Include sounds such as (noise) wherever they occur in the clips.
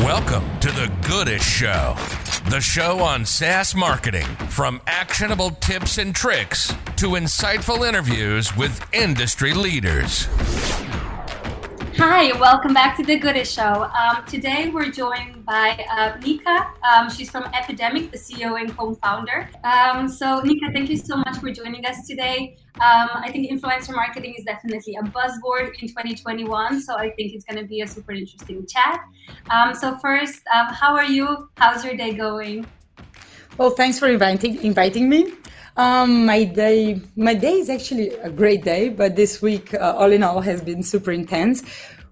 Welcome to the Goodish Show, the show on SaaS marketing from actionable tips and tricks to insightful interviews with industry leaders. Hi, welcome back to the Goodish Show. Um, today we're joined by uh, Nika. Um, she's from Epidemic, the CEO and co-founder. Um, so Nika, thank you so much for joining us today. Um, I think influencer marketing is definitely a buzzword in 2021, so I think it's going to be a super interesting chat. Um, so first, um, how are you? How's your day going? Well, thanks for inviting inviting me. Um, my day, my day is actually a great day, but this week, uh, all in all, has been super intense,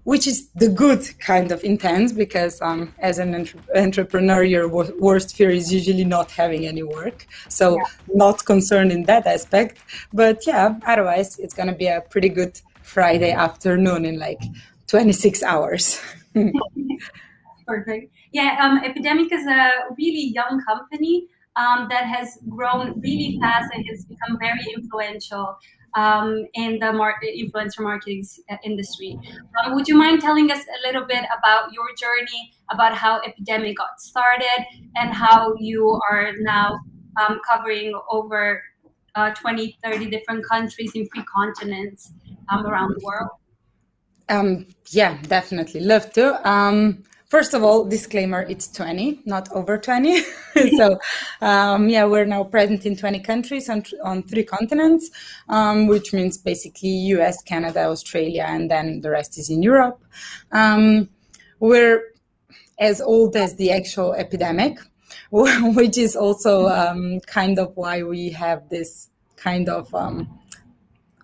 which is the good kind of intense because um, as an entre- entrepreneur, your wor- worst fear is usually not having any work. So, yeah. not concerned in that aspect. But yeah, otherwise, it's gonna be a pretty good Friday afternoon in like 26 hours. (laughs) (laughs) Perfect. Yeah, um, Epidemic is a really young company um, that has grown really fast and has become very influential um, in the mar- influencer marketing uh, industry. Um, would you mind telling us a little bit about your journey, about how Epidemic got started, and how you are now um, covering over uh, 20, 30 different countries in three continents um, around the world? Um, yeah, definitely. Love to. First of all, disclaimer: it's 20, not over 20. (laughs) (laughs) so, um, yeah, we're now present in 20 countries on, on three continents, um, which means basically U.S., Canada, Australia, and then the rest is in Europe. Um, we're as old as the actual epidemic, (laughs) which is also um, kind of why we have this kind of um,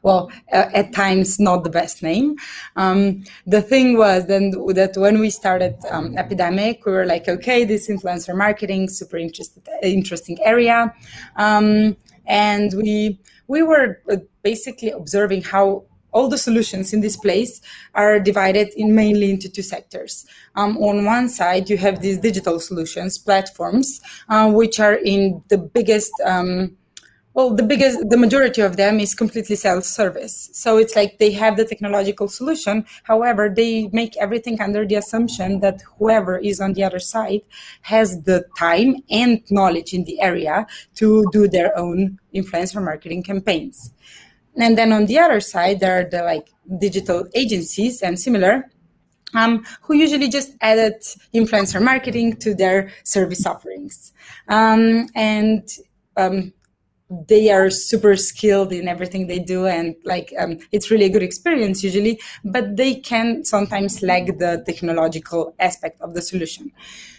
well, at times not the best name. Um, the thing was then that when we started um, Epidemic, we were like, okay, this influencer marketing, super interesting area, um, and we we were uh, basically observing how all the solutions in this place are divided in mainly into two sectors. Um, on one side, you have these digital solutions platforms, uh, which are in the biggest um, well the biggest the majority of them is completely self-service. So it's like they have the technological solution. However they make everything under the assumption that whoever is on the other side has the time and knowledge in the area to do their own influencer marketing campaigns. And then on the other side there are the like digital agencies and similar um, who usually just added influencer marketing to their service offerings. Um, and um, they are super skilled in everything they do and like um, it's really a good experience usually but they can sometimes lag the technological aspect of the solution.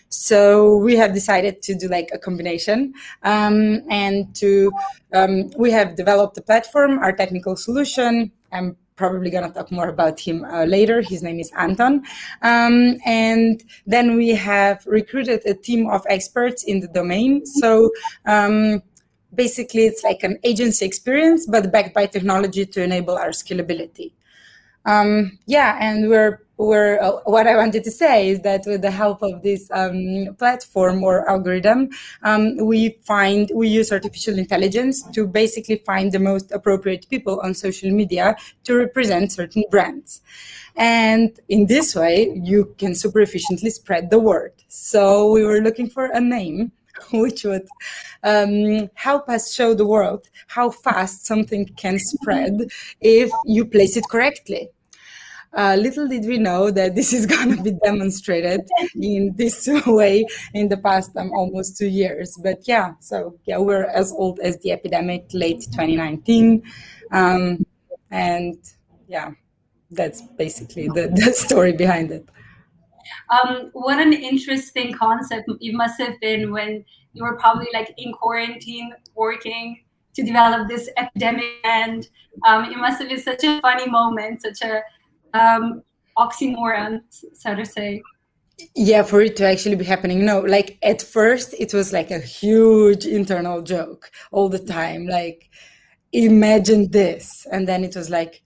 So we have decided to do like a combination um, and to um, we have developed a platform our technical solution. I'm probably going to talk more about him uh, later. His name is anton. Um, and then we have recruited a team of experts in the domain. So um, basically it's like an agency experience but backed by technology to enable our scalability. Um, yeah and we're we're uh, what i wanted to say is that with the help of this um, platform or algorithm um, we find we use artificial intelligence to basically find the most appropriate people on social media to represent certain brands. And in this way you can super efficiently spread the word. So we were looking for a name (laughs) which would um, help us show the world how fast something can spread if you place it correctly. Uh, little did we know that this is (laughs) going to be demonstrated in this (laughs) way in the past um, almost two years. But yeah, so yeah, we're as old as the epidemic, late 2019. Um, and yeah, that's basically the, the story behind it. Um, what an interesting concept it must have been when you were probably like in quarantine working to develop this epidemic. And um, it must have been such a funny moment such a um, oxymoron so to say. Yeah for it to actually be happening. No like at first it was like a huge internal joke all the time. Like imagine this. And then it was like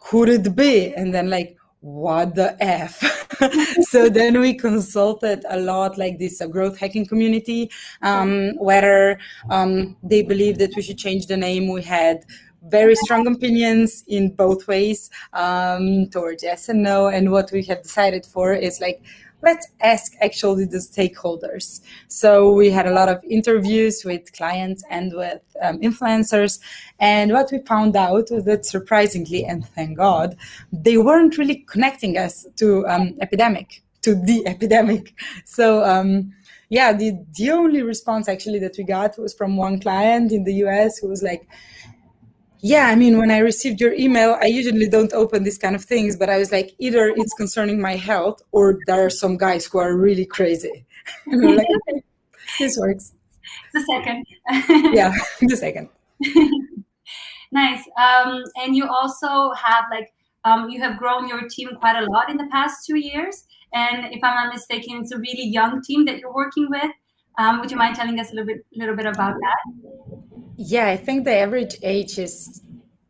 could it be? And then like what the f (laughs) so then we consulted a lot like this uh, growth hacking community um, whether um, they believe that we should change the name we had very strong opinions in both ways um, towards yes and no. And what we have decided for is like, let's ask actually the stakeholders. So we had a lot of interviews with clients and with um, influencers. And what we found out was that surprisingly, and thank God, they weren't really connecting us to um, epidemic, to the (laughs) epidemic. So, um, yeah, the, the only response actually that we got was from one client in the US who was like, yeah, I mean, when I received your email, I usually don't open these kind of things, but I was like, either it's concerning my health or there are some guys who are really crazy. And (laughs) I'm like, (laughs) okay, this works. The second. (laughs) yeah, the second. nice. Um, and you also have like, um, you have grown your team quite a lot in the past two years. And if I'm not mistaken, it's a really young team that you're working with. Um, would you mind telling us a little bit, little bit about that? Yeah, I think the average age is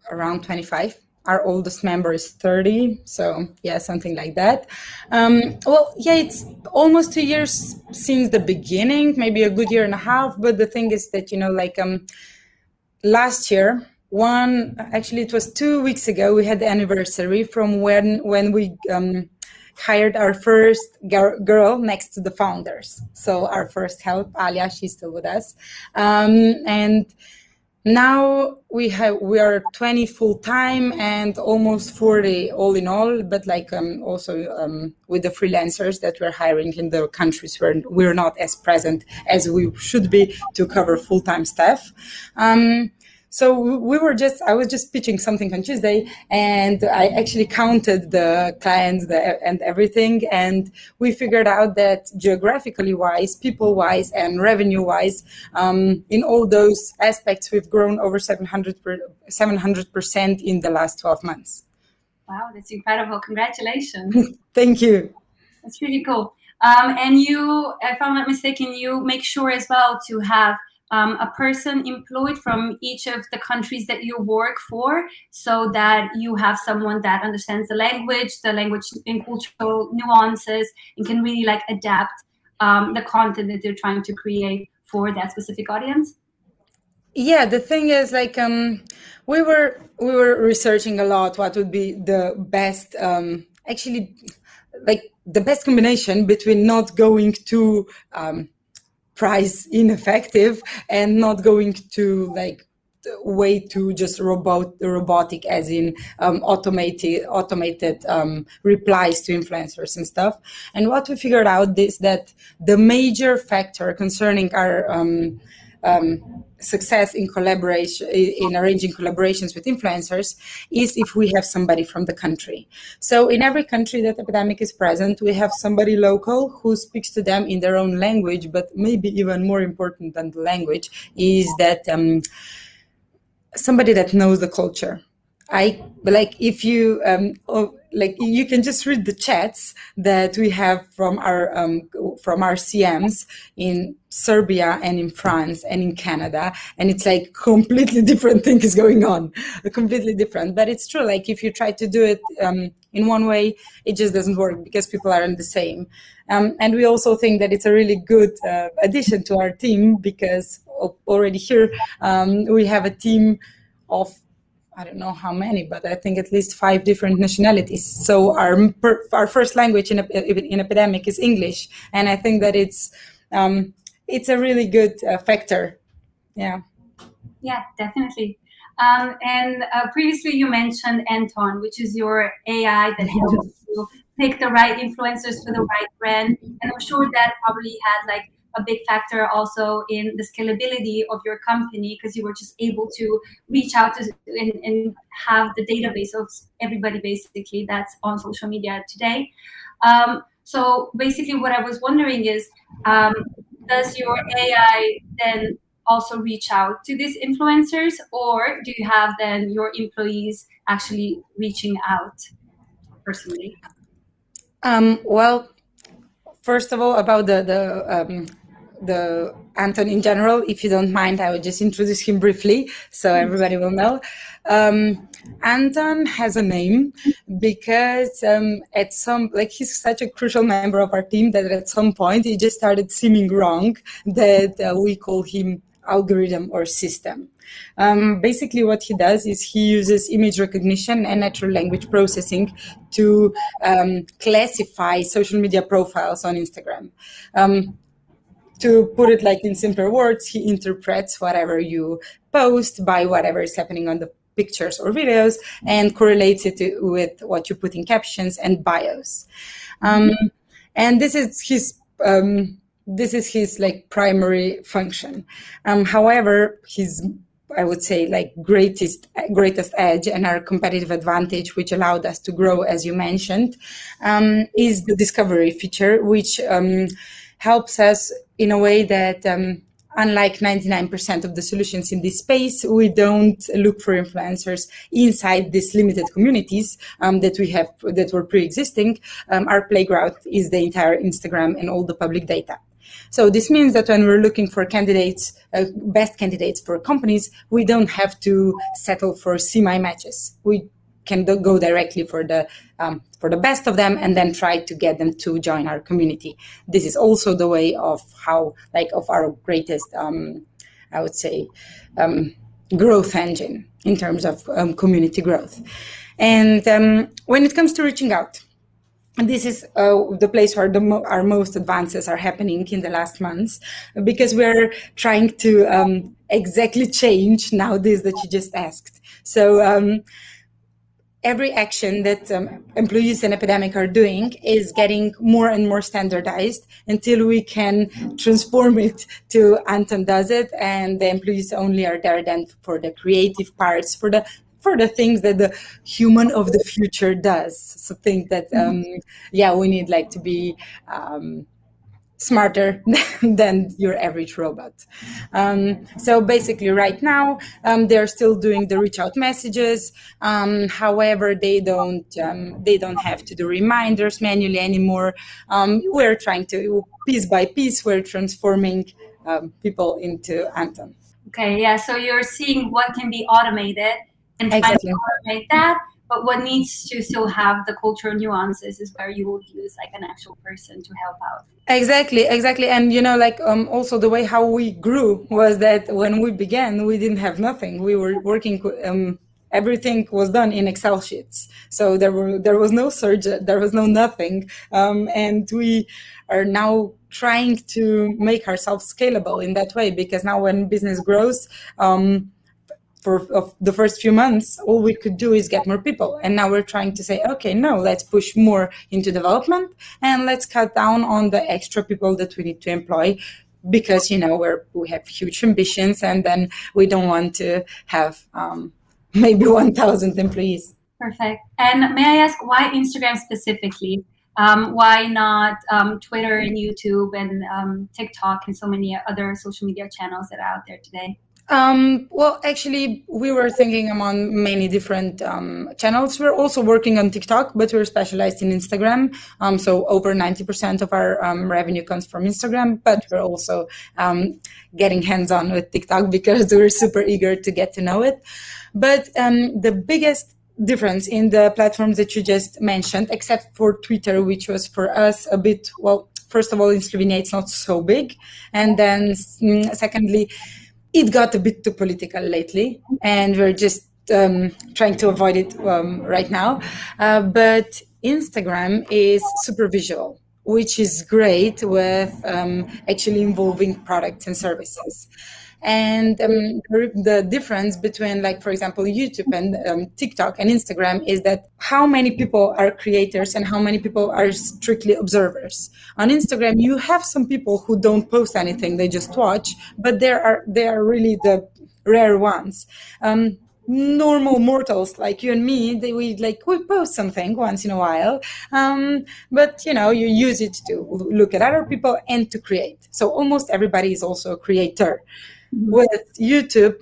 around 25. Our oldest member is 30. So, yeah, something like that. Um, well, yeah, it's almost two years since the beginning, maybe a good year and a half. But the thing is that, you know, like um, last year, one actually it was two weeks ago we had the anniversary from when when we um, hired our first girl next to the founders so our first help alia she's still with us um, and now we have we are 20 full time and almost 40 all in all but like um, also um, with the freelancers that we're hiring in the countries where we're not as present as we should be to cover full time staff. Um, so we were just, I was just pitching something on Tuesday and I actually counted the clients and everything. And we figured out that geographically wise, people wise, and revenue wise, um, in all those aspects, we've grown over 700 per, 700% in the last 12 months. Wow, that's incredible. Congratulations. (laughs) Thank you. That's really cool. Um, and you, if I'm not mistaken, you make sure as well to have um, a person employed from each of the countries that you work for so that you have someone that understands the language the language and cultural nuances and can really like adapt um, the content that they're trying to create for that specific audience? Yeah the thing is like um we were we were researching a lot what would be the best um actually like the best combination between not going to um price ineffective and not going to like way to just robot robotic as in um, automated automated um, replies to influencers and stuff. And what we figured out is that the major factor concerning our um, um, success in collaboration in arranging collaborations with influencers is if we have somebody from the country. So in every country that epidemic is present we have somebody local who speaks to them in their own language but maybe even more important than the language is that um, somebody that knows the culture I like if you um, oh, like you can just read the chats that we have from our um, from our CMs in Serbia and in France and in Canada, and it's like (laughs) completely different things going on, completely different. But it's true. Like if you try to do it um, in one way, it just doesn't work because people aren't the same. Um, and we also think that it's a really good uh, addition to our team because already here um, we have a team of I don't know how many, but I think at least five different nationalities. So our our first language in in epidemic is English, and I think that it's um, it's a really good uh, factor. Yeah. Yeah, definitely. Um, and uh, previously you mentioned Anton, which is your AI that (laughs) helps you pick the right influencers for the right brand, and I'm sure that probably had like a big factor also in the scalability of your company because you were just able to reach out to and, and, have the database of everybody basically that's on social media today. Um, so basically, what I was wondering is, um, does your AI then also reach out to these influencers, or do you have then your employees actually reaching out personally? Um, well, first of all, about the the um, the Anton in general. If you don't mind, I will just introduce him briefly so mm-hmm. everybody will know. Um, Anton has a name because um, at some like he's such a crucial member of our team that at some point it just started seeming wrong that uh, we call him algorithm or system. Um, basically, what he does is he uses image recognition and natural language processing to um, classify social media profiles on Instagram. Um, to put it like in simpler words, he interprets whatever you post by whatever is happening on the pictures or videos and correlates it to, with what you put in captions and bios. Um, and this is his um, this is his like primary function. Um, however, his I would say like greatest greatest edge and our competitive advantage, which allowed us to grow, as you mentioned, um, is the discovery feature, which um, helps us in a way that um, unlike 99% of the solutions in this space, we don't look for influencers inside these limited communities um, that we have that were pre-existing. Um, our playground is the entire Instagram and all the public data. So this means that when we're looking for candidates, uh, best candidates for companies, we don't have to settle for semi matches. We can go directly for the um, for the best of them and then try to get them to join our community. This is also the way of how like of our greatest um, I would say um, growth engine in terms of um, community growth. And um, when it comes to reaching out, this is uh, the place where the mo- our most advances are happening in the last months because we're trying to um, exactly change now this that you just asked so every action that um, employees in epidemic are doing is getting more and more standardized until we can transform it to Anton does it and the employees only are there then for the creative parts for the for the things that the human of the future does. So think that um, yeah we need like to be um, smarter (laughs) than your average robot. Um, so basically, right now um, they're still doing the reach out messages. Um, however, they don't um, they don't have to do reminders manually anymore. Um, we're trying to piece by piece we're transforming um, people into Anton. Okay, yeah. So you're seeing what can be automated and trying exactly. to automate that but what needs to still have the cultural nuances is where you will use like an actual person to help out. Exactly exactly. And you know like um, also the way how we grew was that when we began we didn't have nothing. We were working um, everything was done in excel sheets. So there were there was no surge there was no nothing. Um, and we are now trying to make ourselves scalable in that way because now when business grows um, for the first few months, all we could do is get more people. And now we're trying to say, okay, no, let's push more into development and let's cut down on the extra people that we need to employ because, you know, we're, we have huge ambitions and then we don't want to have um, (laughs) maybe 1,000 employees. Perfect. And may I ask why Instagram specifically? Um, why not um, Twitter and YouTube and um, TikTok and so many other social media channels that are out there today? Um, well, actually, we were thinking among many different um, channels. We're also working on TikTok, but we're specialized in Instagram. Um, so over 90% of our um, revenue comes from Instagram, but we're also um, getting hands on with TikTok (laughs) because we're super eager to get to know it. But um, the biggest difference in the platforms that you just mentioned, except for Twitter, which was for us a bit, well, first of all, in Slovenia, it's not so big. And then mm, secondly, it got a bit too political lately, and we're just um, trying to avoid it um, right now. Uh, but Instagram is super visual, which is great with um, actually involving products and services. And um, the difference between, like, for example, YouTube and um, TikTok and Instagram is that how many people are creators and how many people are strictly observers. On Instagram, you have some people who don't post anything; they just watch, but there are they are really the rare ones. Um, normal mortals like you and me they we like we post something once in a while um, but you know you use it to look at other people and to create so almost everybody is also a creator with YouTube,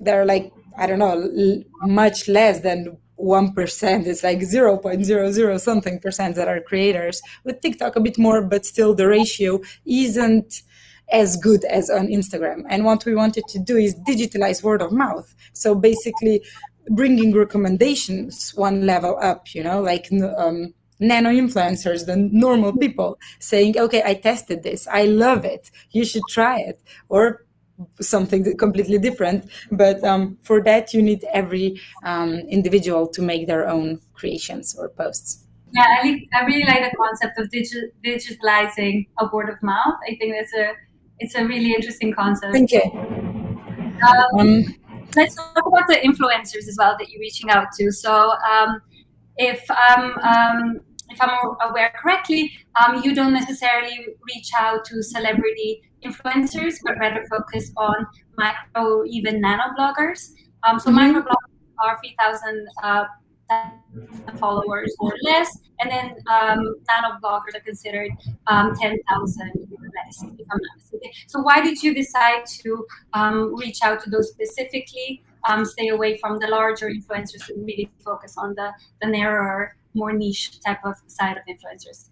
they're like, I don't know, l- much less than 1%. It's like 0.00 something percent that are creators. With TikTok, a bit more, but still the ratio isn't as good as on Instagram. And what we wanted to do is digitalize word of mouth. So basically, bringing recommendations one level up, you know, like um, nano influencers, the normal people saying, okay, I tested this, I love it, you should try it. Or something completely different. But um, for that, you need every um, individual to make their own creations or posts. Yeah, I, like, I really like the concept of digi- digitalizing a word of mouth. I think that's a it's a really interesting concept. Thank you. Um, um, let's talk about the influencers as well that you're reaching out to. So, um, if I'm um, if I'm aware correctly, um, you don't necessarily reach out to celebrity influencers, but rather focus on micro, even nano bloggers. Um, so, mm-hmm. micro bloggers are 3,000 uh, followers or less, and then um, nano bloggers are considered um, 10,000 or less, if I'm not mistaken. So, why did you decide to um, reach out to those specifically? Um, stay away from the larger influencers and really focus on the, the narrower, more niche type of side of influencers?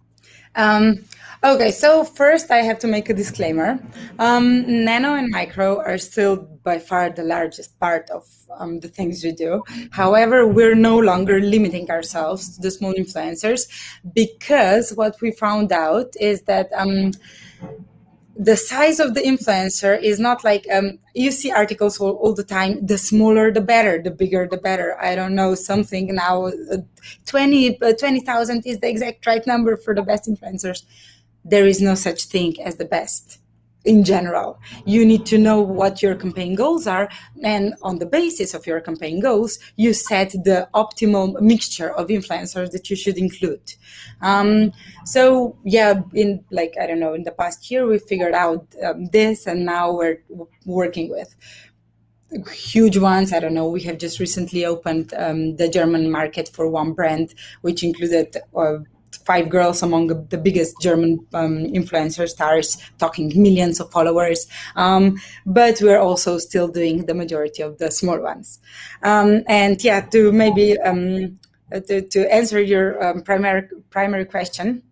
Um, okay, so first I have to make a disclaimer. Um, nano and micro are still by far the largest part of um, the things we do. However, we're no longer limiting ourselves to the small influencers because what we found out is that um, the size of the influencer is not like um, you see articles all, all, the time the smaller the better the bigger the better. I don't know something now uh, 20 uh, 20000 is the exact right number for the best influencers. There is no such thing as the best in general. You need to know what your campaign goals are, and on the basis of your campaign goals, you set the optimal mixture of influencers that you should include. Um, so, yeah, in like I don't know, in the past year, we figured out um, this, and now we're working with huge ones. I don't know. We have just recently opened um, the German market for one brand, which included. Uh, five girls among the biggest German um, influencer stars, talking millions of followers. Um, but we're also still doing the majority of the small ones. Um, and yeah, to maybe um, to, to, answer your um, primary primary question.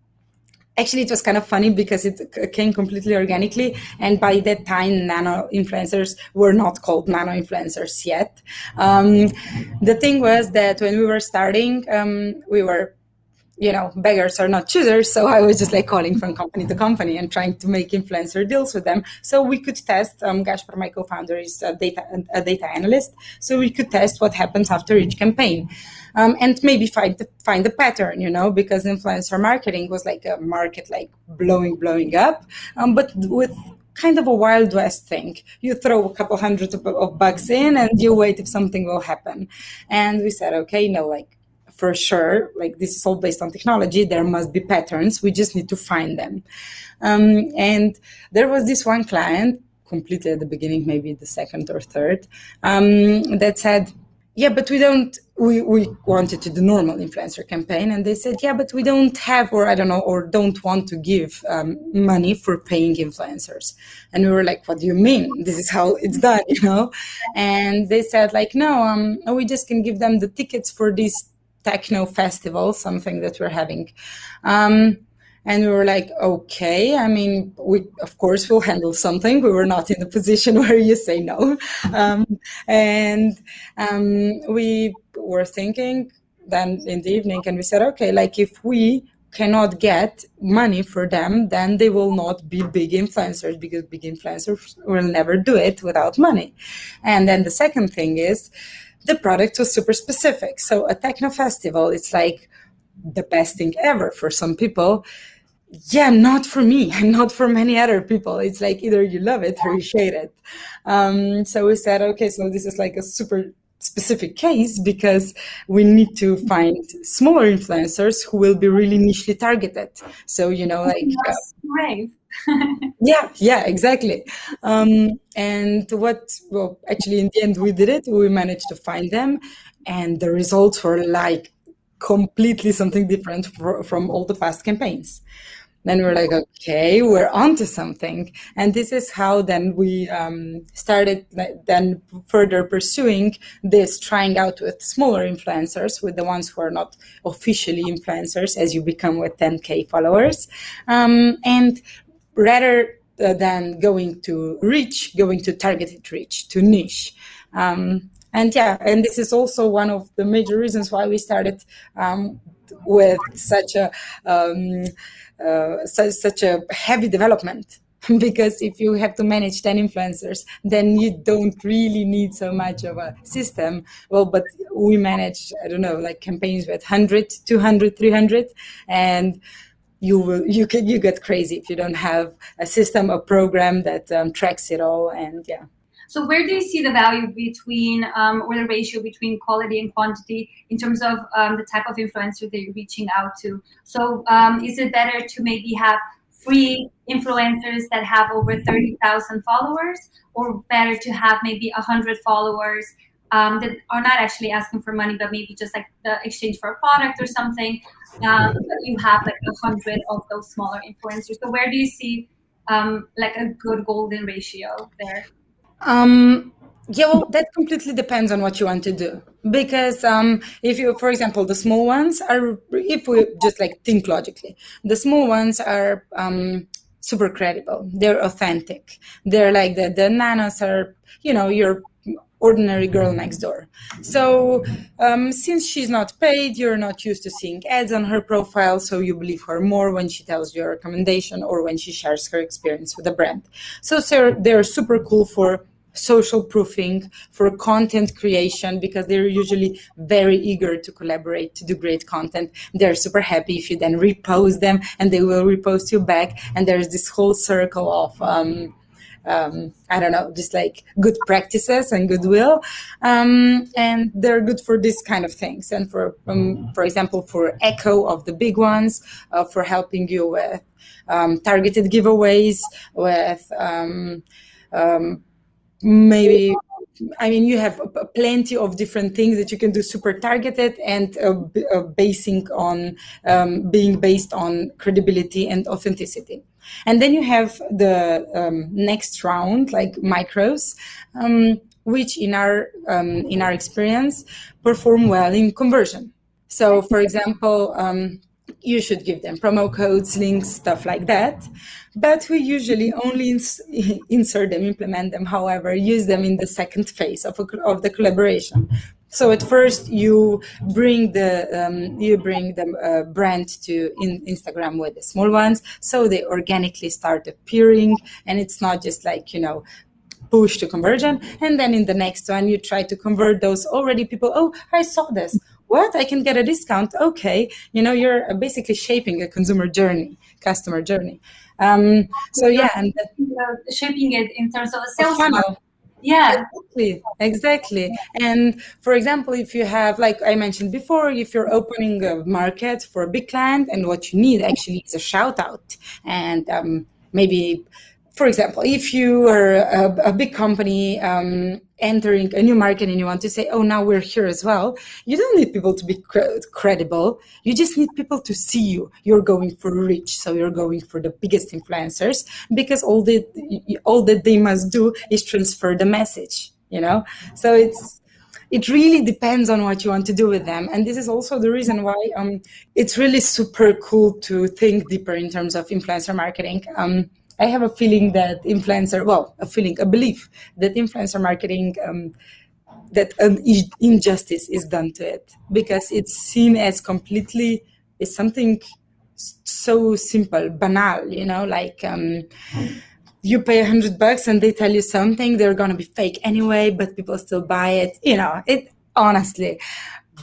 Actually, it was kind of funny because it came completely organically, and by that time, nano influencers were not called nano influencers yet. Um, the thing was that when we were starting, we were you know, beggars are not choosers. So I was just like calling from company to company and trying to make influencer deals with them. So we could test. Um, Gaspar, my co-founder, is a data a data analyst. So we could test what happens after each campaign, um, and maybe find the, find the pattern. You know, because influencer marketing was like a market like blowing blowing up, um, but with kind of a wild west thing. You throw a couple hundred of, of bucks in and you wait if something will happen. And we said, okay, no, like for sure, like this is all based on technology, there must be patterns. We just need to find them. Um, and there was this one client, completely at the beginning, maybe the second or third, um, that said, yeah, but we don't, we, we wanted to do normal influencer campaign. And they said, yeah, but we don't have, or I don't know, or don't want to give um, money for paying influencers. And we were like, what do you mean? This is how it's done, (laughs) you know? And they said like, no, um, we just can give them the tickets for this techno festival, something that we're having. Um, and we were like, okay, I mean, we of course will handle something. We were not in the position (laughs) where you say no. Um, and um, we were thinking then in the evening, and we said, okay, like if we cannot get money for them, then they will not be big influencers because big influencers will never do it without money. And then the second thing is, the product was super specific. So a techno festival, it's like the best thing ever for some people. Yeah, not for me (laughs) and not for many other people. It's like either you love it or you hate it. Um, so we said, okay, so this is like a super specific case because we need to find smaller influencers who will be really nichely targeted. So, you know, like. Uh, (laughs) yeah, yeah, exactly. Um, and what, well, actually, in the end, we did it. We managed to find them, and the results were like completely something different for, from all the past campaigns then we're like okay we're onto something and this is how then we um, started then further pursuing this trying out with smaller influencers with the ones who are not officially influencers as you become with 10k followers um, and rather uh, than going to reach, going to targeted reach, to niche. Um, and yeah, and this is also one of the major reasons why we started um, with such a um, uh, such, such a heavy development (laughs) because if you have to manage 10 influencers then you don't really need so much of a system well but we manage i don't know like campaigns with 100 200 300 and you will you can you get crazy if you don't have a system a program that um, tracks it all and yeah so where do you see the value between um, or the ratio between quality and quantity in terms of um, the type of influencer that you're reaching out to so um, is it better to maybe have free influencers that have over 30,000 followers, or better to have maybe 100 followers um, that are not actually asking for money, but maybe just like the exchange for a product or something. Um, you have like a hundred of those smaller influencers. So where do you see um, like a good golden ratio there? Um, yeah, well, that completely depends on what you want to do. Because um, if you, for example, the small ones are, if we just like think logically, the small ones are um, super credible. They're authentic. They're like the the nanos are, you know, your ordinary girl next door. So um, since she's not paid, you're not used to seeing ads on her profile, so you believe her more when she tells you a recommendation or when she shares her experience with a brand. So, so they're super cool for social proofing, for content creation, because they're usually very eager to collaborate, to do great content. They're super happy if you then repost them and they will repost you back. And there's this whole circle of, um, um, I don't know, just like good practices and goodwill. Um, and they're good for this kind of things. And for, um, for example, for echo of the big ones, uh, for helping you with um, targeted giveaways, with um, um, maybe I mean, you have plenty of different things that you can do super targeted and uh, uh, basing on um, being based on credibility and authenticity. And then you have the um, next round, like micros, um, which in our um, in our experience perform well in conversion. So, for example, um, you should give them promo codes, links, stuff like that. But we usually only ins- (laughs) insert them, implement them, however, use them in the second phase of, a, of the collaboration. So at first you bring the um, you bring the uh, brand to in Instagram with the small ones, so they organically start appearing, and it's not just like you know push to conversion and then in the next one you try to convert those already people oh i saw this what? I can get a discount? Okay. You know you're basically shaping a consumer journey customer journey. Um, so yeah and shaping it in terms of a sales funnel. yeah. Exactly exactly. And for example if you have like i mentioned before if you're opening a market for a big client and what you need actually is a shout out and um, maybe for example, if you are a, a big company um, entering a new market and you want to say, oh, now we're here as well, you don't need people to be cre- credible. You just need people to see you. You're going for reach. So you're going for the biggest influencers because all that, all that they must do is transfer the message, you know? So it's, it really depends on what you want to do with them. And this is also the reason why um, it's really super cool to think deeper in terms of influencer marketing. Um, I have a feeling that influencer, well, a feeling, a belief that influencer marketing, um, that an injustice is done to it because it's seen as completely, is something so simple, banal, you know, like, um, you pay a hundred bucks and they tell you something, they're gonna be fake anyway, but people still buy it. You know, it honestly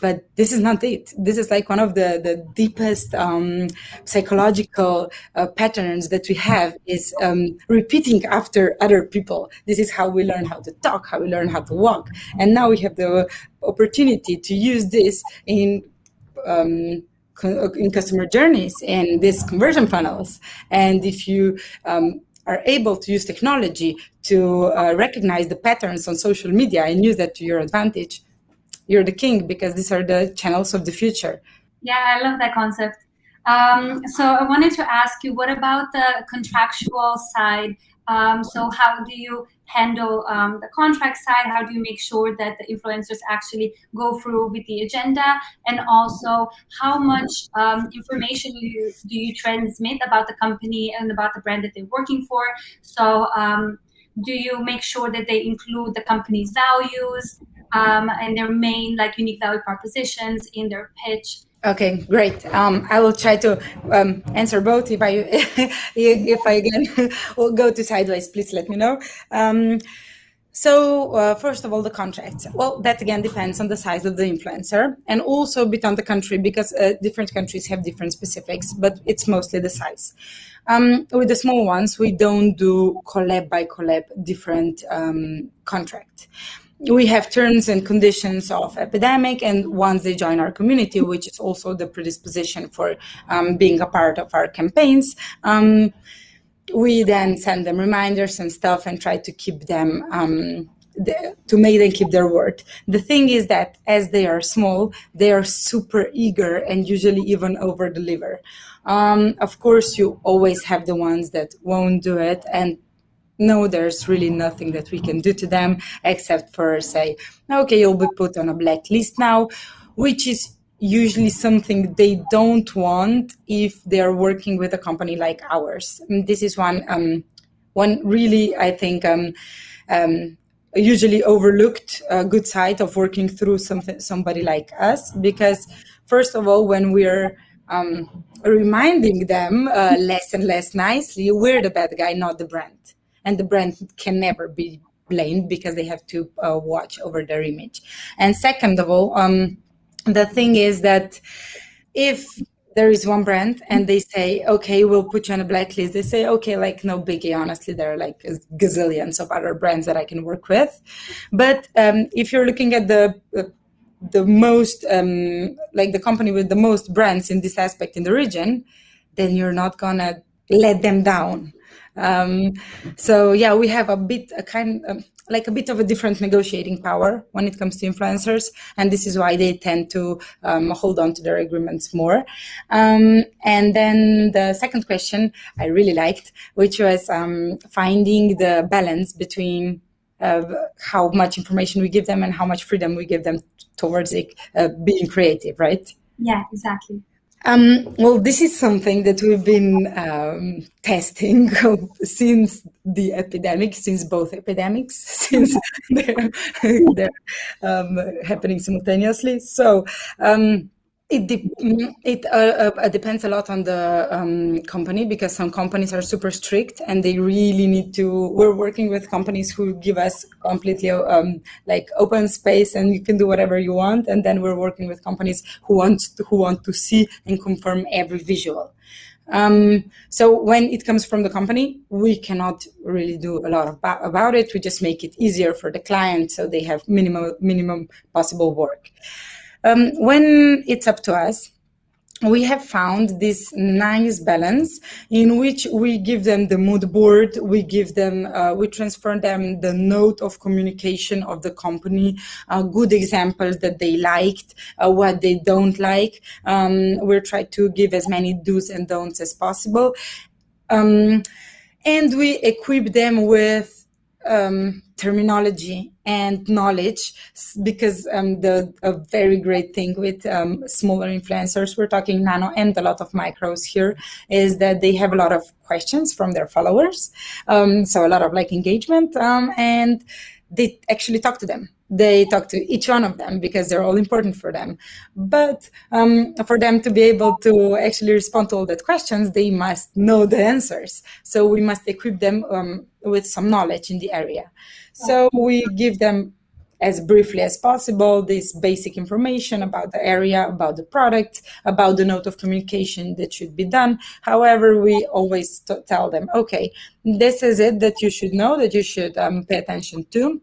but this is not it. This is like one of the, the deepest um, psychological uh, patterns that we have is um, repeating after other people. This is how we learn how to talk, how we learn how to walk. And now we have the opportunity to use this in um, in customer journeys and these conversion funnels. And if you um, are able to use technology to uh, recognize the patterns on social media and use that to your advantage, you're the king because these are the channels of the future. Yeah, I love that concept. Um, so I wanted to ask you, what about the contractual side? Um, so how do you handle um, the contract side? How do you make sure that the influencers actually go through with the agenda? And also, how much um, information you, do you transmit about the company and about the brand that they're working for? So um, do you make sure that they include the company's values? Um, and their main like unique value propositions in their pitch. Okay, great. Um, I will try to um, answer both. If I (laughs) if I again will (laughs) go to sideways, please let me know. Um, so uh, first of all, the contracts. Well, that again depends on the size of the influencer and also a bit on the country because uh, different countries have different specifics, but it's mostly the size. Um, with the small ones, we don't do collab by collab different um, contract we have terms and conditions of epidemic and once they join our community which is also the predisposition for um, being a part of our campaigns um, we then send them reminders and stuff and try to keep them um, the, to make them keep their word. The thing is that as they are small they are super eager and usually even over deliver um, of course you always have the ones that won't do it and no, there's really nothing that we can do to them except for say, okay, you'll be put on a blacklist now, which is usually something they don't want if they're working with a company like ours. And this is one um, one really I think um, um, usually overlooked uh, good side of working through something somebody like us because first of all when we're um, reminding them uh, less and less nicely we're the bad guy not the brand and the brand can never be blamed because they have to uh, watch over their image. And second of all, um, the thing is that if there is one brand and they say, okay, we'll put you on a blacklist. They say, okay, like no biggie. Honestly, there are like gazillions of other brands that I can work with. But um, if you're looking at the uh, the most um, like the company with the most brands in this aspect in the region, then you're not gonna let them down um, so yeah, we have a bit a kind of, like a bit of a different negotiating power when it comes to influencers, and this is why they tend to um, hold on to their agreements more. Um, and then the second question I really liked, which was um, finding the balance between uh, how much information we give them and how much freedom we give them towards uh, being creative, right? Yeah, exactly. Um, well, this is something that we've been um, testing (laughs) since the epidemic, since both epidemics, (laughs) since (laughs) they're, they're um, happening simultaneously. So um, it de- it uh, uh, depends a lot on the um, company because some companies are super strict and they really need to. We're working with companies who give us completely um, like open space and you can do whatever you want. And then we're working with companies who want to, who want to see and confirm every visual. Um, so when it comes from the company, we cannot really do a lot ba- about it. We just make it easier for the client so they have minimum minimum possible work. Um, when it's up to us, we have found this nice balance in which we give them the mood board, we give them, uh, we transfer them the note of communication of the company, uh, good examples that they liked, uh, what they don't like. Um, we try to give as many do's and don'ts as possible. Um, and we equip them with um, terminology and knowledge because um, the a very great thing with um, smaller influencers we're talking nano and a lot of micros here is that they have a lot of questions from their followers um, so a lot of like engagement um, and they actually talk to them they talk to each one of them because they're all important for them. But um, for them to be able to actually respond to all that questions, they must know the answers. So we must equip them um, with some knowledge in the area. So we give them as briefly as possible this basic information about the area, about the product, about the note of communication that should be done. However, we always t- tell them, okay, this is it that you should know, that you should um, pay attention to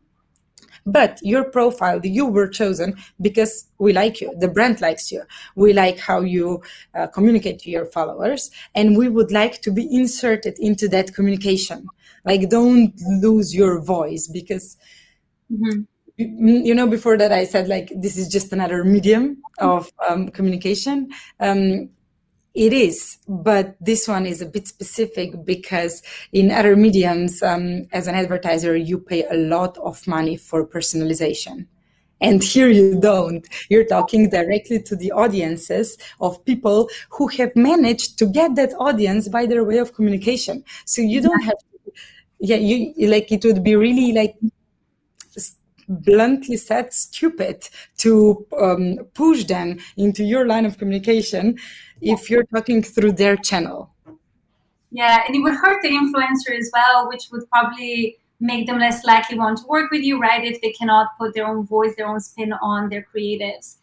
but your profile, you were chosen because we like you. The brand likes you. We like how you uh, communicate to your followers. And we would like to be inserted into that communication. Like, don't lose your voice because. Mm-hmm you know before that i said like this is just another medium of um, communication um, it is, but this one is a bit specific because in other mediums, um, as an advertiser, you pay a lot of money for personalization. And here you don't. You're talking directly to the audiences of people who have managed to get that audience by their way of communication. So you don't have to, yeah, you like it would be really like bluntly said stupid to um, push them into your line of communication if you're talking through their channel. Yeah, and it would hurt the influencer as well, which would probably make them less likely want to work with you, right? If they cannot put their own voice, their own spin on their creatives.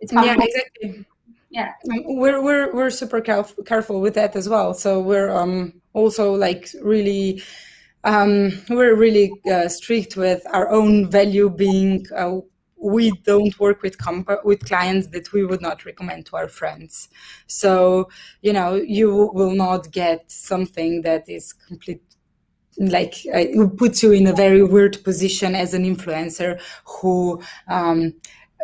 It's yeah, exactly. Yeah, um, we're we're we're super careful careful with that as well. So we're um also like really um, we're really uh, strict with our own value being uh, we don't work with comp- with clients that we would not recommend to our friends. So you know you will not get something that is complete like uh, it puts you in a very weird position as an influencer who um,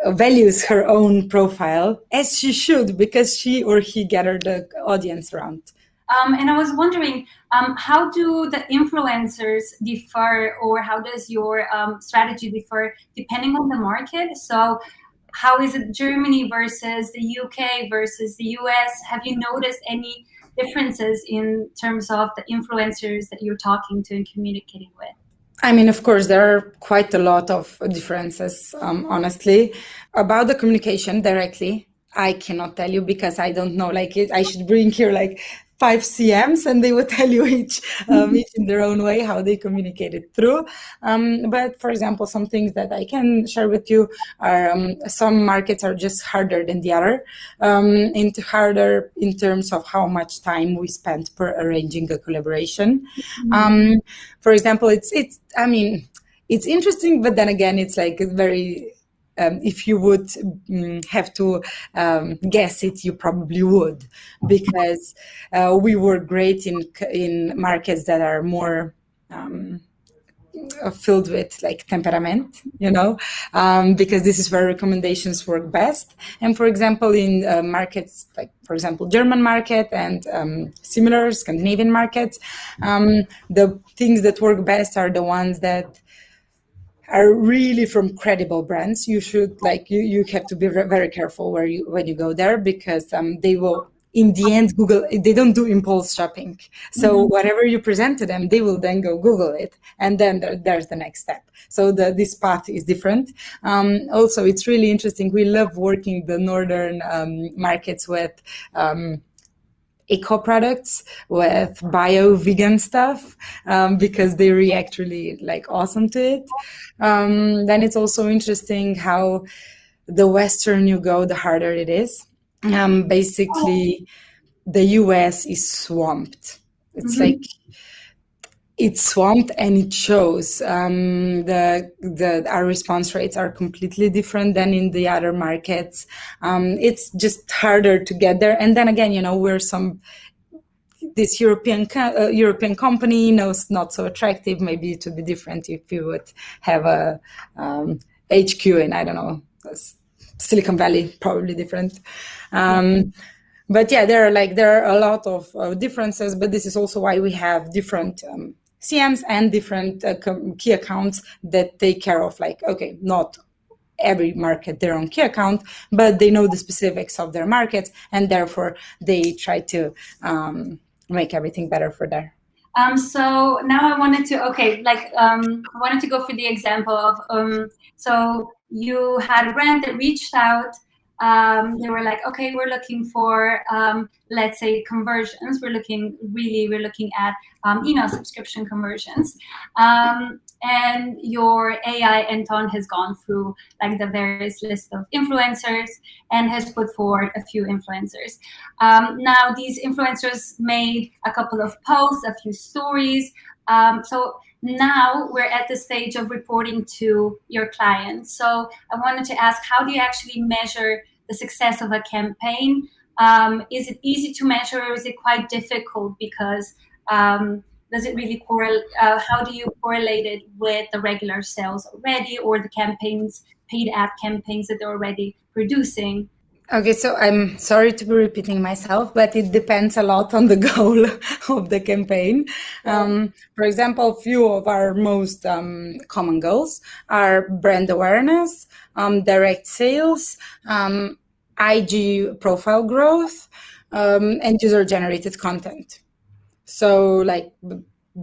values her own profile as she should because she or he gathered the audience around um, and I was wondering, um, how do the influencers differ, or how does your um, strategy differ depending on the market? So, how is it Germany versus the UK versus the US? Have you noticed any differences in terms of the influencers that you're talking to and communicating with? I mean, of course, there are quite a lot of differences, um, honestly. About the communication directly, I cannot tell you because I don't know. Like, it, I should bring here like five CMs and they would (laughs) tell you each, um, each in their own way how they communicate it through. Um, but for example, some things that I can share with you are um, some markets are just harder than the other, um, into harder in terms of how much time we spend per arranging a collaboration. Mm-hmm. Um, for example, it's, it's, I mean, it's interesting, but then again, it's like very um, if you would um, have to um, guess it, you probably would, because uh, we were great in in markets that are more um, filled with like temperament, you know, um, because this is where recommendations work best. And for example, in uh, markets like, for example, German market and um, similar Scandinavian markets, um, the things that work best are the ones that are really from credible brands. You should like you you have to be very careful where you when you go there because um, they will in the end google they don't do impulse shopping so mm-hmm. whatever you present to them they will then go google it and then there, there's the next step so the, this path is different um, also it's really interesting we love working the northern um, markets with um, eco products with bio vegan stuff um, because they react really like awesome to it. Um, then it's also interesting how the western you go the harder it is. Um, basically the us is swamped. It's mm-hmm. like it's swamped and it shows um, the the our response rates are completely different than in the other markets um, it's just harder to get there and then again you know we're some this European uh, European company you know, it's not so attractive. Maybe it would be different if you would have a um, HQ in I don't know Silicon Valley, probably different. Um, but yeah, there are like there are a lot of uh, differences. But this is also why we have different um, CMs and different uh, key accounts that take care of like, okay, not every market their own key account, but they know the specifics of their markets and therefore they try to um, make everything better for there. Um, so now I wanted to, okay, like um, I wanted to go for the example of, um, so you had a brand that reached out um, they were like, okay, we're looking for, um, let's say, conversions. We're looking really, we're looking at um, email subscription conversions. Um, and your AI Anton has gone through like the various list of influencers and has put forward a few influencers. Um, now, these influencers made a couple of posts, a few stories. Um, so now we're at the stage of reporting to your clients. So I wanted to ask, how do you actually measure the success of a campaign? Um, is it easy to measure or is it quite difficult because um, does it really correlate? Uh, how do you correlate it with the regular sales already or the campaigns, paid ad campaigns that they're already producing? Okay, so I'm sorry to be repeating myself, but it depends a lot on the (laughs) goal of the campaign. Um, for example, a few of our most um, common goals are brand awareness, um, direct sales, um, IG profile growth, um, and user generated content. So, like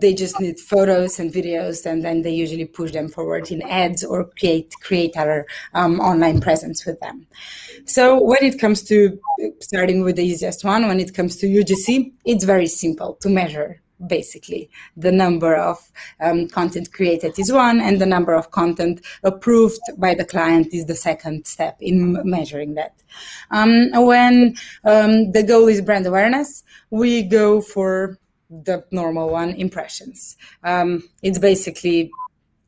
they just need photos and videos and then they usually push them forward in ads or create create our um, online presence with them. So when it comes to starting with the easiest one when it comes to ugc it's very simple to measure basically. The number of um, content created is one and the number of content approved by the client is the second step in measuring that. Um, when um, the goal is brand awareness we go for the normal one impressions. Um, it's basically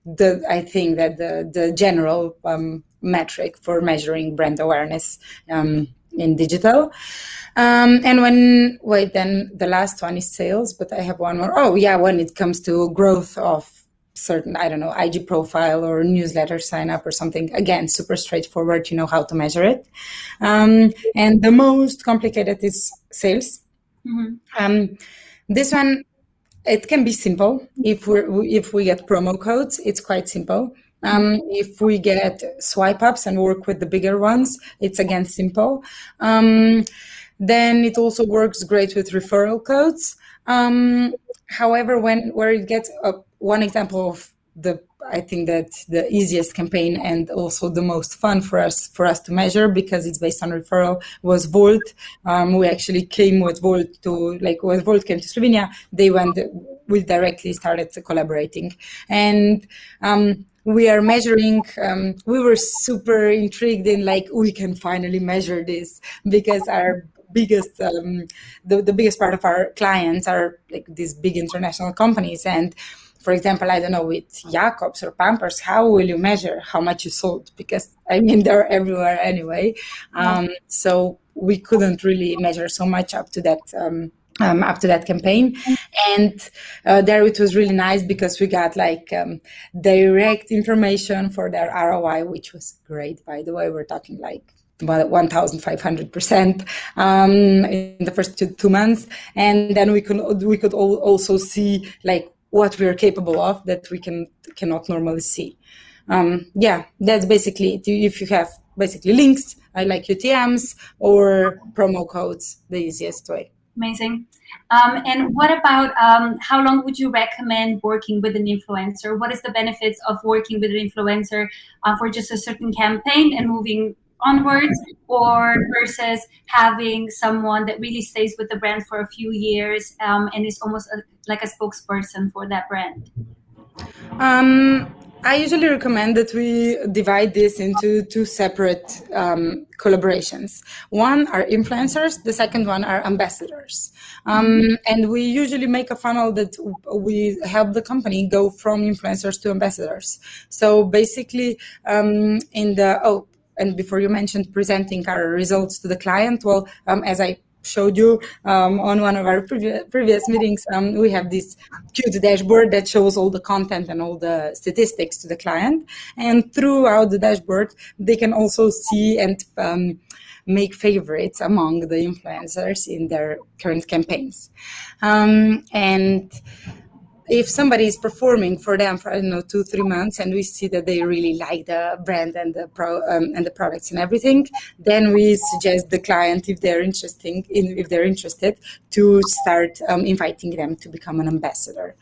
the I think that the the general um, metric for measuring brand awareness um, in digital. Um, and when wait, then the last one is sales, but I have one more. Oh yeah, when it comes to growth of certain I don't know IG profile or newsletter sign up or something. Again, super straightforward. You know how to measure it. Um, and the most complicated is sales. Mm-hmm. This one, it can be simple. If we if we get promo codes, it's quite simple. Um, if we get swipe ups and work with the bigger ones, it's again simple. Um, then it also works great with referral codes. Um, however, when where it gets uh, one example of the I think that the easiest campaign and also the most fun for us for us to measure because it's based on referral was Wolt. Um, we actually came with Wolt to like when Wolt came to Slovenia, they went we directly started collaborating and. Um, we are measuring um, we were super intrigued in like we can finally measure this because our biggest um, the, the biggest part of our clients are like these big international companies and for example, I don't know, with Jacobs or Pampers, how will you measure how much you sold? Because I mean, (laughs) they're everywhere anyway. Um, so we couldn't really measure so much up to that. Um, um, up to that campaign, and uh, there it was really nice because we got like um, direct information for their ROI, which was great. By the way, we're talking like about 1,500% um, in the first two, two, months, and then we could we could also see like what we're capable of that we can cannot normally see. Um, yeah, that's basically it. If you have basically links, I like UTMs or promo codes, the easiest way. Amazing. Um, and what about um, how long would you recommend working with an influencer? What is the benefits of working with an influencer uh, for just a certain campaign and moving onwards or versus having someone that really stays with the brand for a few years um, and is almost a, like a spokesperson for that brand? Um, i usually recommend that we divide this into two separate um, collaborations. One are influencers the second one are ambassadors. Um, and we usually make a funnel that we help the company go from influencers to ambassadors. So basically um, in the oh and before you mentioned presenting our results to the client, well, um, as I showed you um, on one of our previous, previous meetings, um, we have this cute dashboard that shows all the content and all the statistics to the client. And throughout the dashboard, they can also see and um, make favorites among the influencers in their current campaigns. Um, and if somebody is performing for them for I don't know two three months and we see that they really like the brand and the pro um, and the products and everything, then we suggest the client if they're interesting in, if they're interested to start um, inviting them to become an ambassador,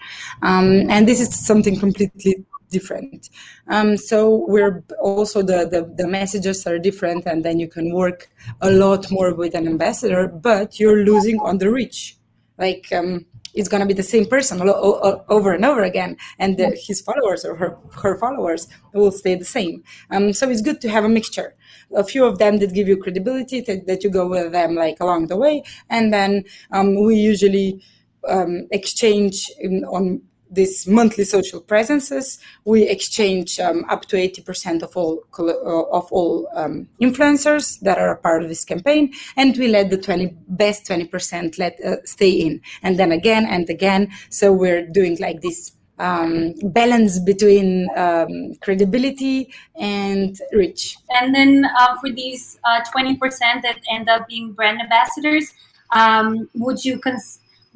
um, and this is something completely different. Um, so we're also the, the, the messages are different, and then you can work a lot more with an ambassador, but you're losing on the reach. Like um, it's going to be the same person over and over again, and the, his followers or her, her followers will stay the same. Um, so it's good to have a mixture. A few of them that give you credibility, that, that you go with them like along the way, and then um, we usually um, exchange in, on these monthly social presences, we exchange um, up to 80% of all uh, of all um, influencers that are a part of this campaign, and we let the 20 best 20% let uh, stay in, and then again and again. So we're doing like this um, balance between um, credibility and reach. And then uh, for these uh, 20% that end up being brand ambassadors, um, would you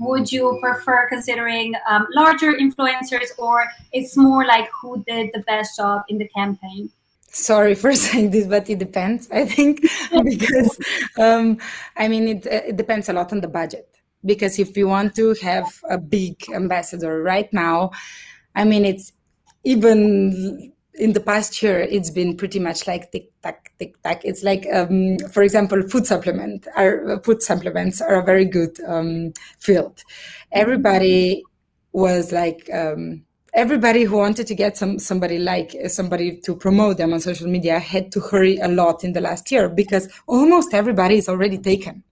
would you prefer considering um, larger influencers or it's more like who did the best job in the campaign? Sorry for (laughs) saying this but it depends i think (laughs) because um, i mean it, it, depends a lot on the budget. Because if you want to have a big ambassador right now, I mean, it's even in the past year, it's been pretty much like tick tack, tick tack. It's like, um, for example, food supplement. Our food supplements are a very good um, field. Everybody was like. Um, everybody who wanted to get some somebody like somebody to promote them on social media had to hurry a lot in the last year because almost everybody is already taken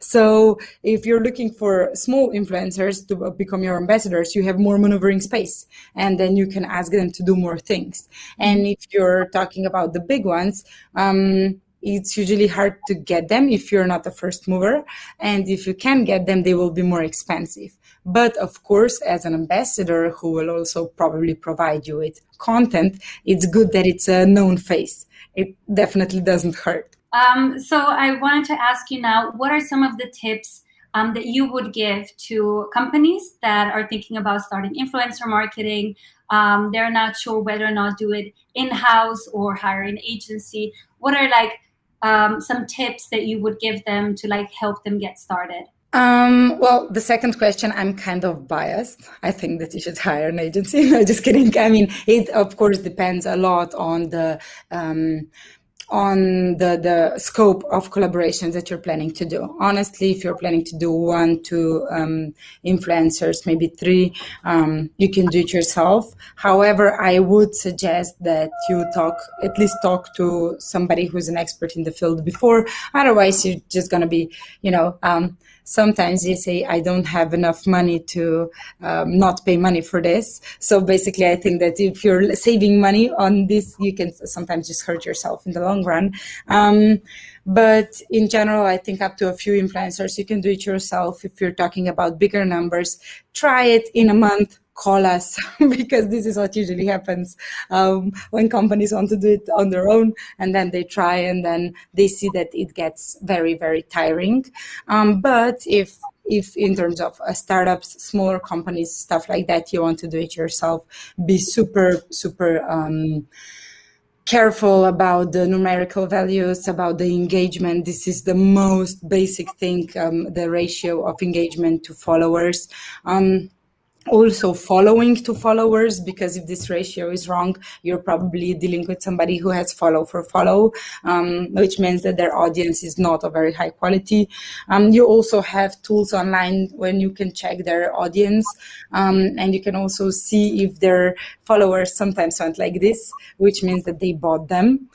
so if you're looking for small influencers to become your ambassadors, you have more maneuvering space and then you can ask them to do more things. And if you're talking about the big ones, um, it's usually hard to get them if you're not the first mover. And if you can get them, they will be more expensive. But of course, as an ambassador who will also probably provide you with content, it's good that it's a known face. It definitely doesn't hurt. Um, so I wanted to ask you now, what are some of the tips um, that you would give to companies that are thinking about starting influencer marketing? Um, they're not sure whether or not do it in-house or hire an agency. What are like um, some tips that you would give them to like help them get started? Um, well, the second question, I'm kind of biased. I think that you should hire an agency. (laughs) no, just kidding. I mean, it of course depends a lot on the um, on the, the scope of collaborations that you're planning to do. Honestly, if you're planning to do one, two um, influencers, maybe three, um, you can do it yourself. However, I would suggest that you talk, at least talk to somebody who's an expert in the field before. Otherwise, you're just going to be, you know, um, sometimes you say i don't have enough money to um, not pay money for this. So basically i think that if you're saving money on this you can sometimes just hurt yourself in the long run. Um, but in general i think up to a few influencers you can do it yourself. If you're talking about bigger numbers try it in a month call us (laughs) because this is what usually happens um, when companies want to do it on their own and then they try and then they see that it gets very very tiring um, but if if in terms of uh, startups smaller companies stuff like that you want to do it yourself be super super um, careful about the numerical values, about the engagement. This is the most basic thing, um, the ratio of engagement to followers. Um, also following to followers because if this ratio is wrong you're probably dealing with somebody who has follow for follow um, which means that their audience is not of very high quality. Um, you also have tools online when you can check their audience um, and you can also see if their followers sometimes went like this which means that they bought them.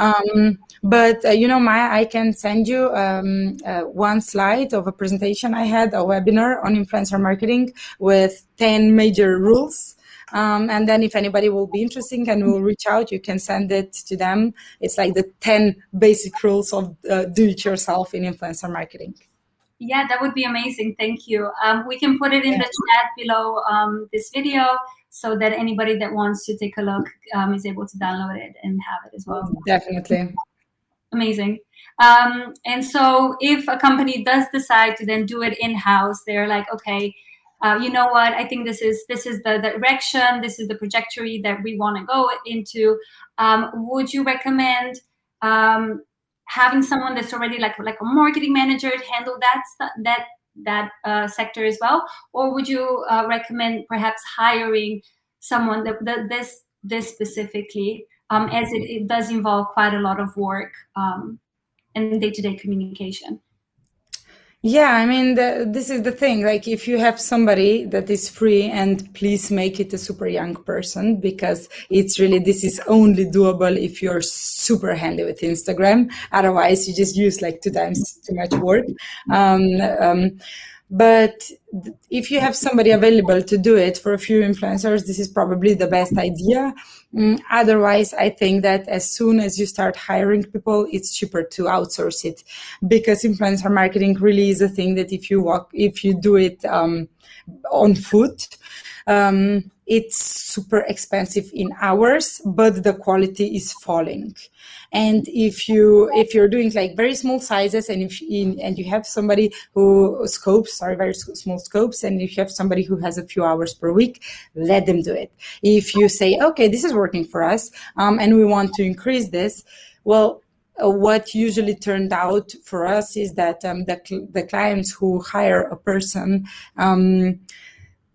Um, but uh, you know maya i can send you um, uh, one slide of a presentation i had a webinar on influencer marketing with 10 major rules. Um, and then if anybody will be interested and will reach out, you can send it to them. It's like the 10 basic rules of uh, do it yourself in influencer marketing. Yeah, that would be amazing. Thank you. Um, we can put it in yeah. the chat below um, this video so that anybody that wants to take a look um, is able to download it and have it as well. Definitely. Amazing. Um, and so if a company does decide to then do it in-house, they're like, okay, uh, you know what i think this is this is the direction this is the trajectory that we want to go into. Um, would you recommend um, having someone that's already like like a marketing manager handle that that that uh, sector as well? Or would you uh, recommend perhaps hiring someone that, that this this specifically um, as it, it, does involve quite a lot of work um, and day-to-day communication yeah, I mean, the, this is the thing. Like, if you have somebody that is free, and please make it a super young person because it's really, this is only doable if you're super handy with Instagram. Otherwise, you just use like two times too much work. Um, um, but if you have somebody available to do it for a few influencers, this is probably the best idea. Mm, otherwise, I think that as soon as you start hiring people, it's cheaper to outsource it because influencer marketing really is a thing that if you walk, if you do it um, on foot, um, it's super expensive in hours, but the quality is falling. And if you if you're doing like very small sizes, and if in, and you have somebody who scopes are very small scopes, and if you have somebody who has a few hours per week, let them do it. If you say, okay, this is working for us, um, and we want to increase this, well, uh, what usually turned out for us is that um, the, the clients who hire a person um,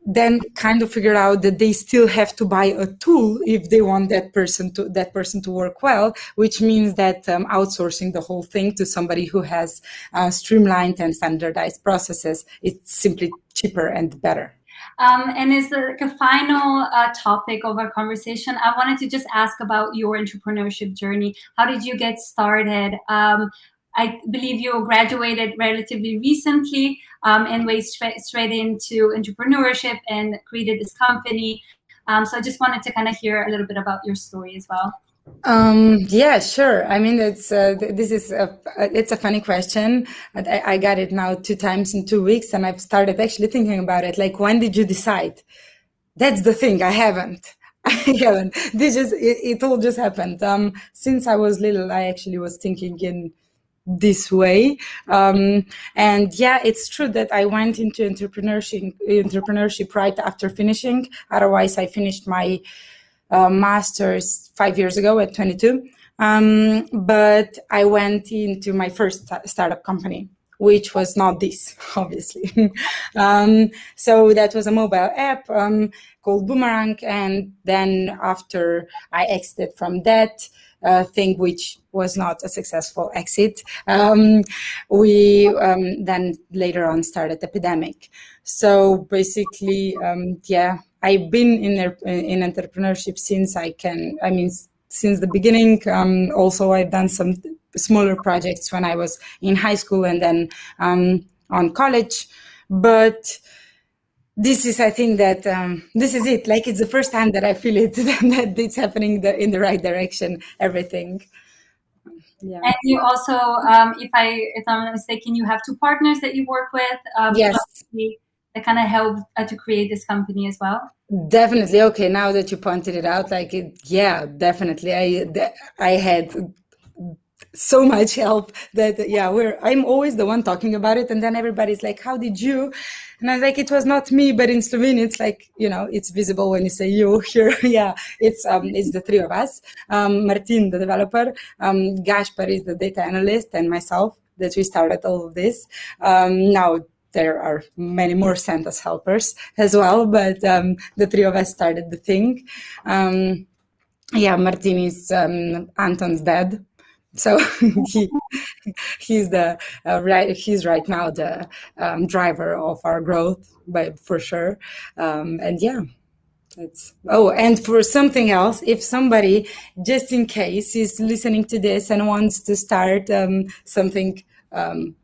then kind of figure out that they still have to buy a tool if they want that person to that person to work well which means that um, outsourcing the whole thing to somebody who has uh, streamlined and standardized processes it's simply cheaper and better um, and as like a final uh, topic of our conversation, I wanted to just ask about your entrepreneurship journey. How did you get started? Um, I believe you graduated relatively recently um, and went straight, straight into entrepreneurship and created this company. Um, so I just wanted to kind of hear a little bit about your story as well. Um, yeah, sure. I mean, it's uh, this is a it's a funny question. I, I got it now two times in two weeks, and I've started actually thinking about it. Like, when did you decide? That's the thing. I haven't. (laughs) I haven't. This just it, it all just happened. Um, since I was little, I actually was thinking in this way. Um, and yeah, it's true that I went into entrepreneurship, entrepreneurship right after finishing. Otherwise, I finished my uh, master's five years ago at 22. Um, but I went into my first startup company, which was not this, (laughs) obviously. (laughs) um, so that was a mobile app um, called Boomerang. And then after I exited from that, uh, thing which was not a successful exit. Um, we um, then later on started Epidemic. So basically, um, yeah, I've been in in entrepreneurship since I can. I mean, since the beginning. Um, also, I've done some smaller projects when I was in high school and then um, on college, but this is i think that um, this is it. Like it's the first time that i feel it (laughs) that it's happening the, in the right direction everything. Yeah. and you also um, if i if i'm not mistaken you have two partners that you work with um, yes. that kind of help uh, to create this company as well? Definitely. Okay now that you pointed it out like it, yeah definitely. I i had so much help that yeah we're i'm always the one talking about it and then everybody's like how did you and I was like, it was not me, but in Slovenia, it's like, you know, it's visible when you say you (laughs) here. yeah, it's um, it's the three of us. Um, Martin, the developer, um, Gaspar is the data analyst, and myself that we started all of this. Um, now there are many more Santa's helpers as well, but um, the three of us started the thing. Um, yeah, Martin is um, Anton's dad, so (laughs) he he's the uh, right he's right now the um, driver of our growth by for sure. Um, and yeah that's oh and for something else if somebody just in case is listening to this and wants to start um, something um,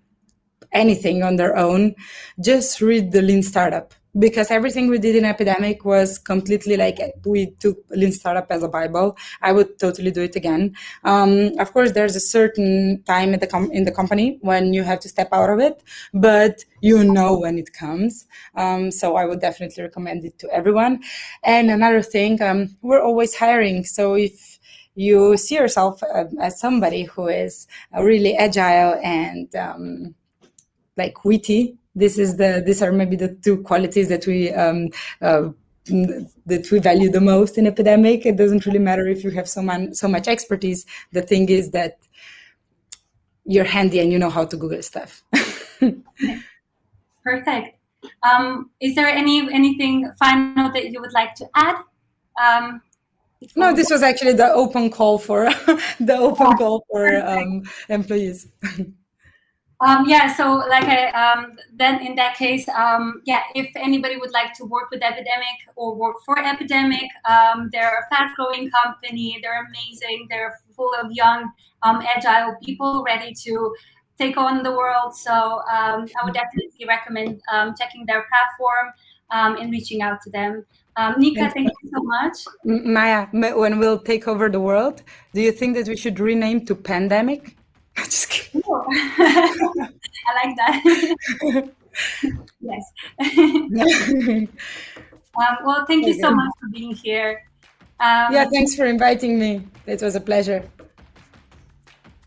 anything on their own just read the lean startup because everything we did in epidemic was completely like we took lean startup as a bible. I would totally do it again. Um, of course there's a certain time in the, com- in the company when you have to step out of it but you know when it comes. Um, so i would definitely recommend it to everyone. And another thing um, we're always hiring. So if you see yourself uh, as somebody who is really agile and um, like witty this is the these are maybe the two qualities that we um, uh, that we value the most in epidemic. It doesn't really matter if you have so, man, so much expertise. The thing is that you're handy and you know how to Google stuff. (laughs) Perfect. Um, is there any anything final that you would like to add? Um, no, this was actually the open call for (laughs) the open call for um, employees. (laughs) Um, yeah, so like I, um, then in that case, um, yeah, if anybody would like to work with Epidemic or work for Epidemic, um, they're a fast-growing company. They're amazing. They're full of young, um, agile people ready to take on the world. So um, I would definitely recommend checking their platform and reaching out to them. Nika, thank you so much. Maya, when we'll take over the world, do you think that we should rename to Pandemic? Just kidding. (laughs) I like that. (laughs) yes. (laughs) um, well, thank you so much for being here. Um, yeah, thanks for inviting me. It was a pleasure.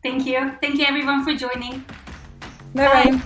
Thank you. Thank you, everyone, for joining. Bye bye.